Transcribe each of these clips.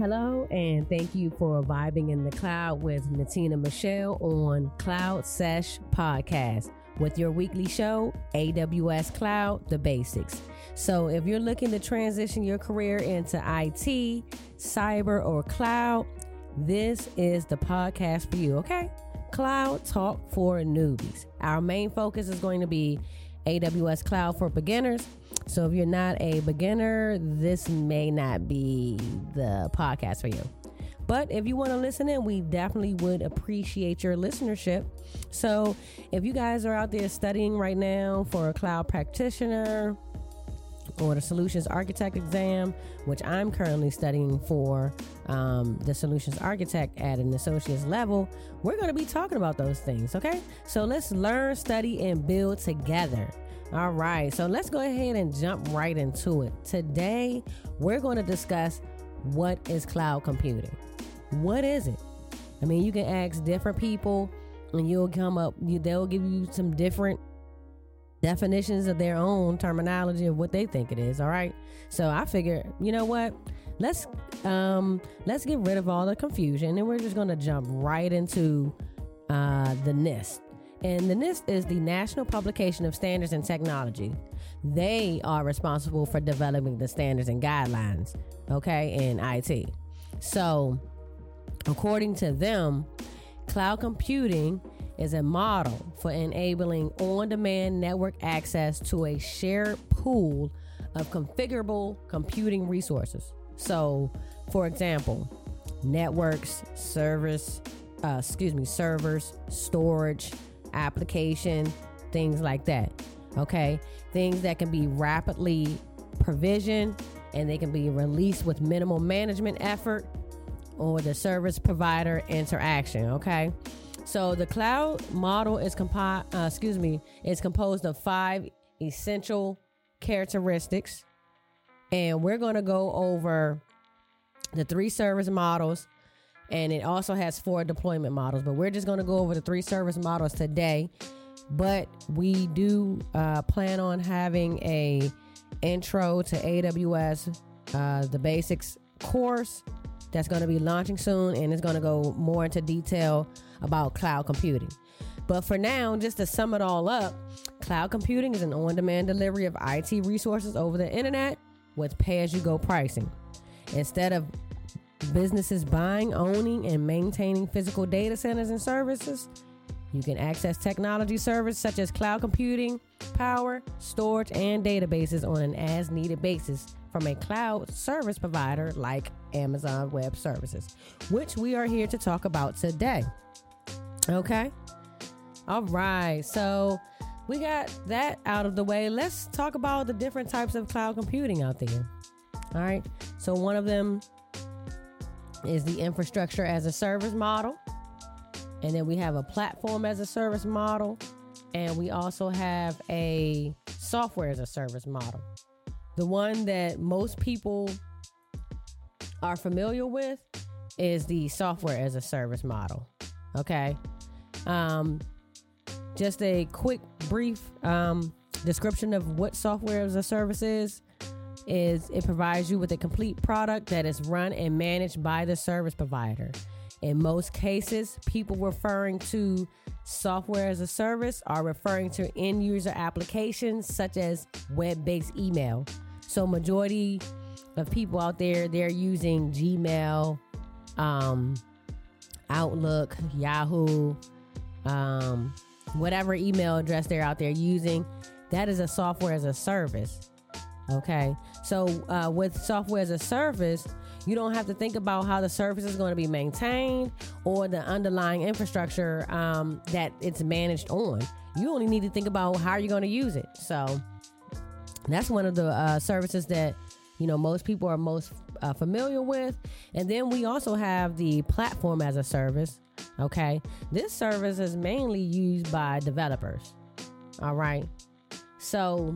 Hello, and thank you for vibing in the cloud with Natina Michelle on Cloud Sesh Podcast with your weekly show, AWS Cloud The Basics. So, if you're looking to transition your career into IT, cyber, or cloud, this is the podcast for you, okay? Cloud Talk for Newbies. Our main focus is going to be AWS Cloud for beginners. So if you're not a beginner, this may not be the podcast for you. But if you want to listen in, we definitely would appreciate your listenership. So if you guys are out there studying right now for a cloud practitioner, or the solutions architect exam, which I'm currently studying for um, the solutions architect at an associate's level, we're going to be talking about those things. Okay. So let's learn, study, and build together. All right. So let's go ahead and jump right into it. Today, we're going to discuss what is cloud computing. What is it? I mean, you can ask different people and you'll come up, you, they'll give you some different definitions of their own terminology of what they think it is all right so i figure you know what let's um let's get rid of all the confusion and we're just going to jump right into uh the nist and the nist is the national publication of standards and technology they are responsible for developing the standards and guidelines okay in it so according to them cloud computing is a model for enabling on demand network access to a shared pool of configurable computing resources. So, for example, networks, service, uh, excuse me, servers, storage, application, things like that. Okay, things that can be rapidly provisioned and they can be released with minimal management effort or the service provider interaction. Okay, so the cloud model is compi- uh, excuse me, is composed of five essential characteristics. And we're going to go over the three service models and it also has four deployment models, but we're just going to go over the three service models today. But we do uh, plan on having a intro to AWS, uh, the basics course that's going to be launching soon, and it's going to go more into detail about cloud computing. But for now, just to sum it all up, cloud computing is an on demand delivery of IT resources over the internet with pay as you go pricing. Instead of businesses buying, owning, and maintaining physical data centers and services, you can access technology services such as cloud computing, power, storage, and databases on an as needed basis from a cloud service provider like Amazon Web Services, which we are here to talk about today. Okay. All right. So we got that out of the way. Let's talk about the different types of cloud computing out there. All right. So one of them is the infrastructure as a service model. And then we have a platform as a service model. And we also have a software as a service model. The one that most people are familiar with is the software as a service model. Okay. Um, just a quick, brief um, description of what software as a service is is it provides you with a complete product that is run and managed by the service provider. In most cases, people referring to software as a service are referring to end user applications such as web based email. So, majority of people out there, they're using Gmail, um, Outlook, Yahoo, um, whatever email address they're out there using. That is a software as a service. Okay. So, uh, with software as a service, you don't have to think about how the service is going to be maintained or the underlying infrastructure um, that it's managed on. You only need to think about how you're going to use it. So, that's one of the uh, services that you know most people are most uh, familiar with. And then we also have the platform as a service. Okay, this service is mainly used by developers. All right, so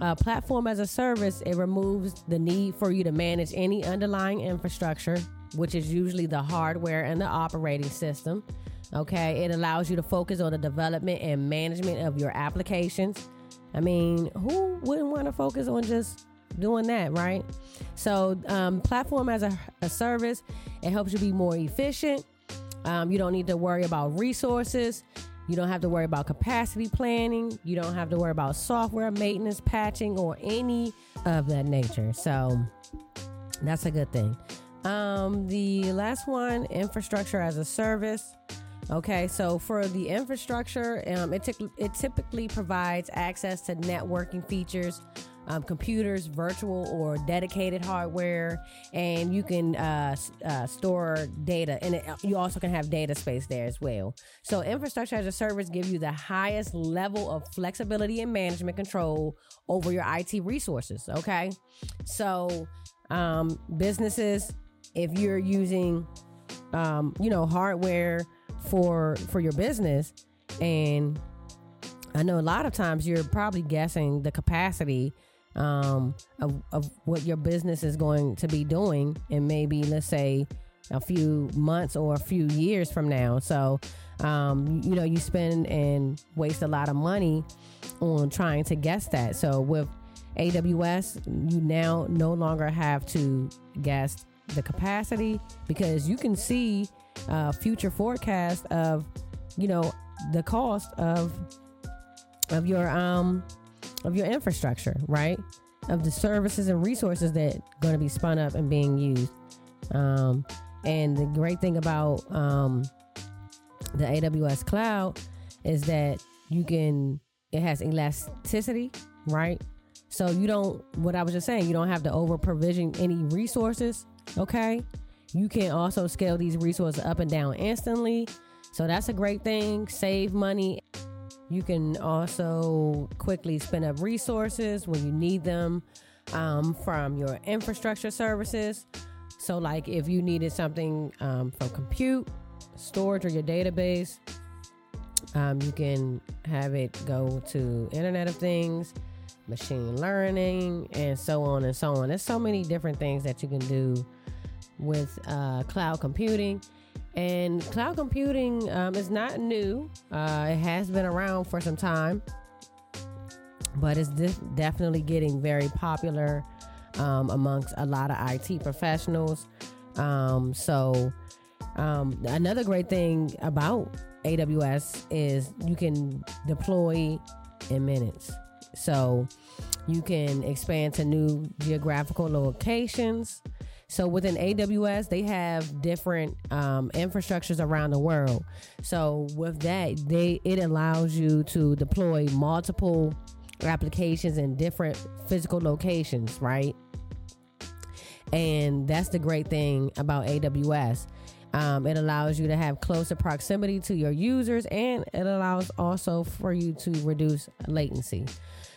uh, platform as a service it removes the need for you to manage any underlying infrastructure, which is usually the hardware and the operating system. Okay, it allows you to focus on the development and management of your applications. I mean, who wouldn't want to focus on just doing that, right? So, um, platform as a, a service, it helps you be more efficient. Um, you don't need to worry about resources. You don't have to worry about capacity planning. You don't have to worry about software maintenance, patching, or any of that nature. So that's a good thing. Um, the last one, infrastructure as a service. Okay, so for the infrastructure, um, it, t- it typically provides access to networking features um, computers, virtual or dedicated hardware, and you can uh, uh, store data. And it, you also can have data space there as well. So, infrastructure as a service give you the highest level of flexibility and management control over your IT resources. Okay, so um, businesses, if you're using, um, you know, hardware for for your business, and I know a lot of times you're probably guessing the capacity um, of, of what your business is going to be doing and maybe let's say a few months or a few years from now. So um, you know you spend and waste a lot of money on trying to guess that. So with aws you now no longer have to guess the capacity because you can see uh, future forecast of you know the cost of of your um of your infrastructure, right? Of the services and resources that going to be spun up and being used. Um, and the great thing about um, the AWS cloud is that you can it has elasticity, right? So you don't what I was just saying, you don't have to over provision any resources, okay? You can also scale these resources up and down instantly. So that's a great thing. Save money you can also quickly spin up resources when you need them um, from your infrastructure services. So, like if you needed something um, from compute, storage, or your database, um, you can have it go to Internet of Things, machine learning, and so on and so on. There's so many different things that you can do with uh, cloud computing. And cloud computing um, is not new, uh, it has been around for some time, but it's definitely getting very popular um, amongst a lot of IT professionals. Um, so, um, another great thing about AWS is you can deploy in minutes. So, you can expand to new geographical locations. So within AWS, they have different um, infrastructures around the world. So with that, they it allows you to deploy multiple applications in different physical locations, right? And that's the great thing about AWS. Um, it allows you to have closer proximity to your users and it allows also for you to reduce latency.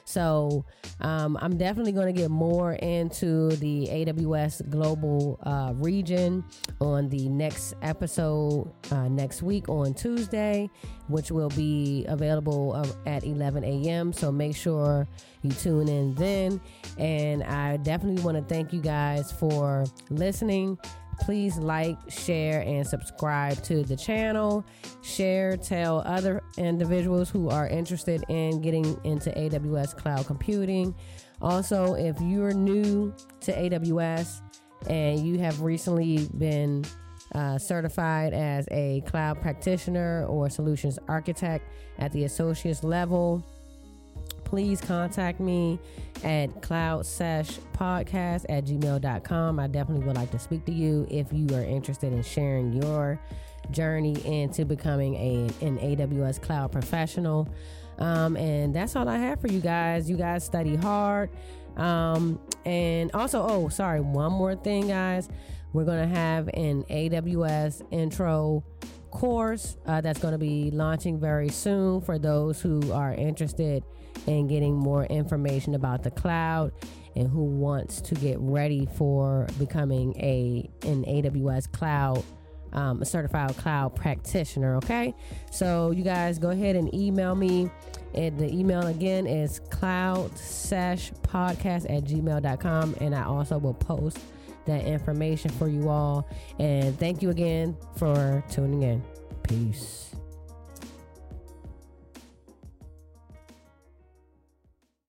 So um, I'm definitely going to get more into the AWS global uh, region on the next episode uh, next week on Tuesday, which will be available uh, at 11 a.m. So make sure you tune in then. And I definitely want to thank you guys for listening please like, share, and subscribe to the channel. Share, tell other individuals who are interested in getting into AWS cloud computing. Also, if you're new to AWS and you have recently been uh, certified as a cloud practitioner or solutions architect at the associate's level, please contact me at cloudseshpodcast at gmail.com. I definitely would like to speak to you if you are interested in sharing your journey into becoming a, an AWS cloud professional. Um, and that's all I have for you guys. You guys study hard. Um, and also, oh, sorry, one more thing, guys. We're going to have an AWS intro course uh, that's going to be launching very soon for those who are interested in getting more information about the cloud and who wants to get ready for becoming a an AWS cloud um, certified cloud practitioner. Okay, so you guys go ahead and email me. And the email again is cloudseshpodcast at gmail.com. And I also will post that information for you all. And thank you again for tuning in. Peace.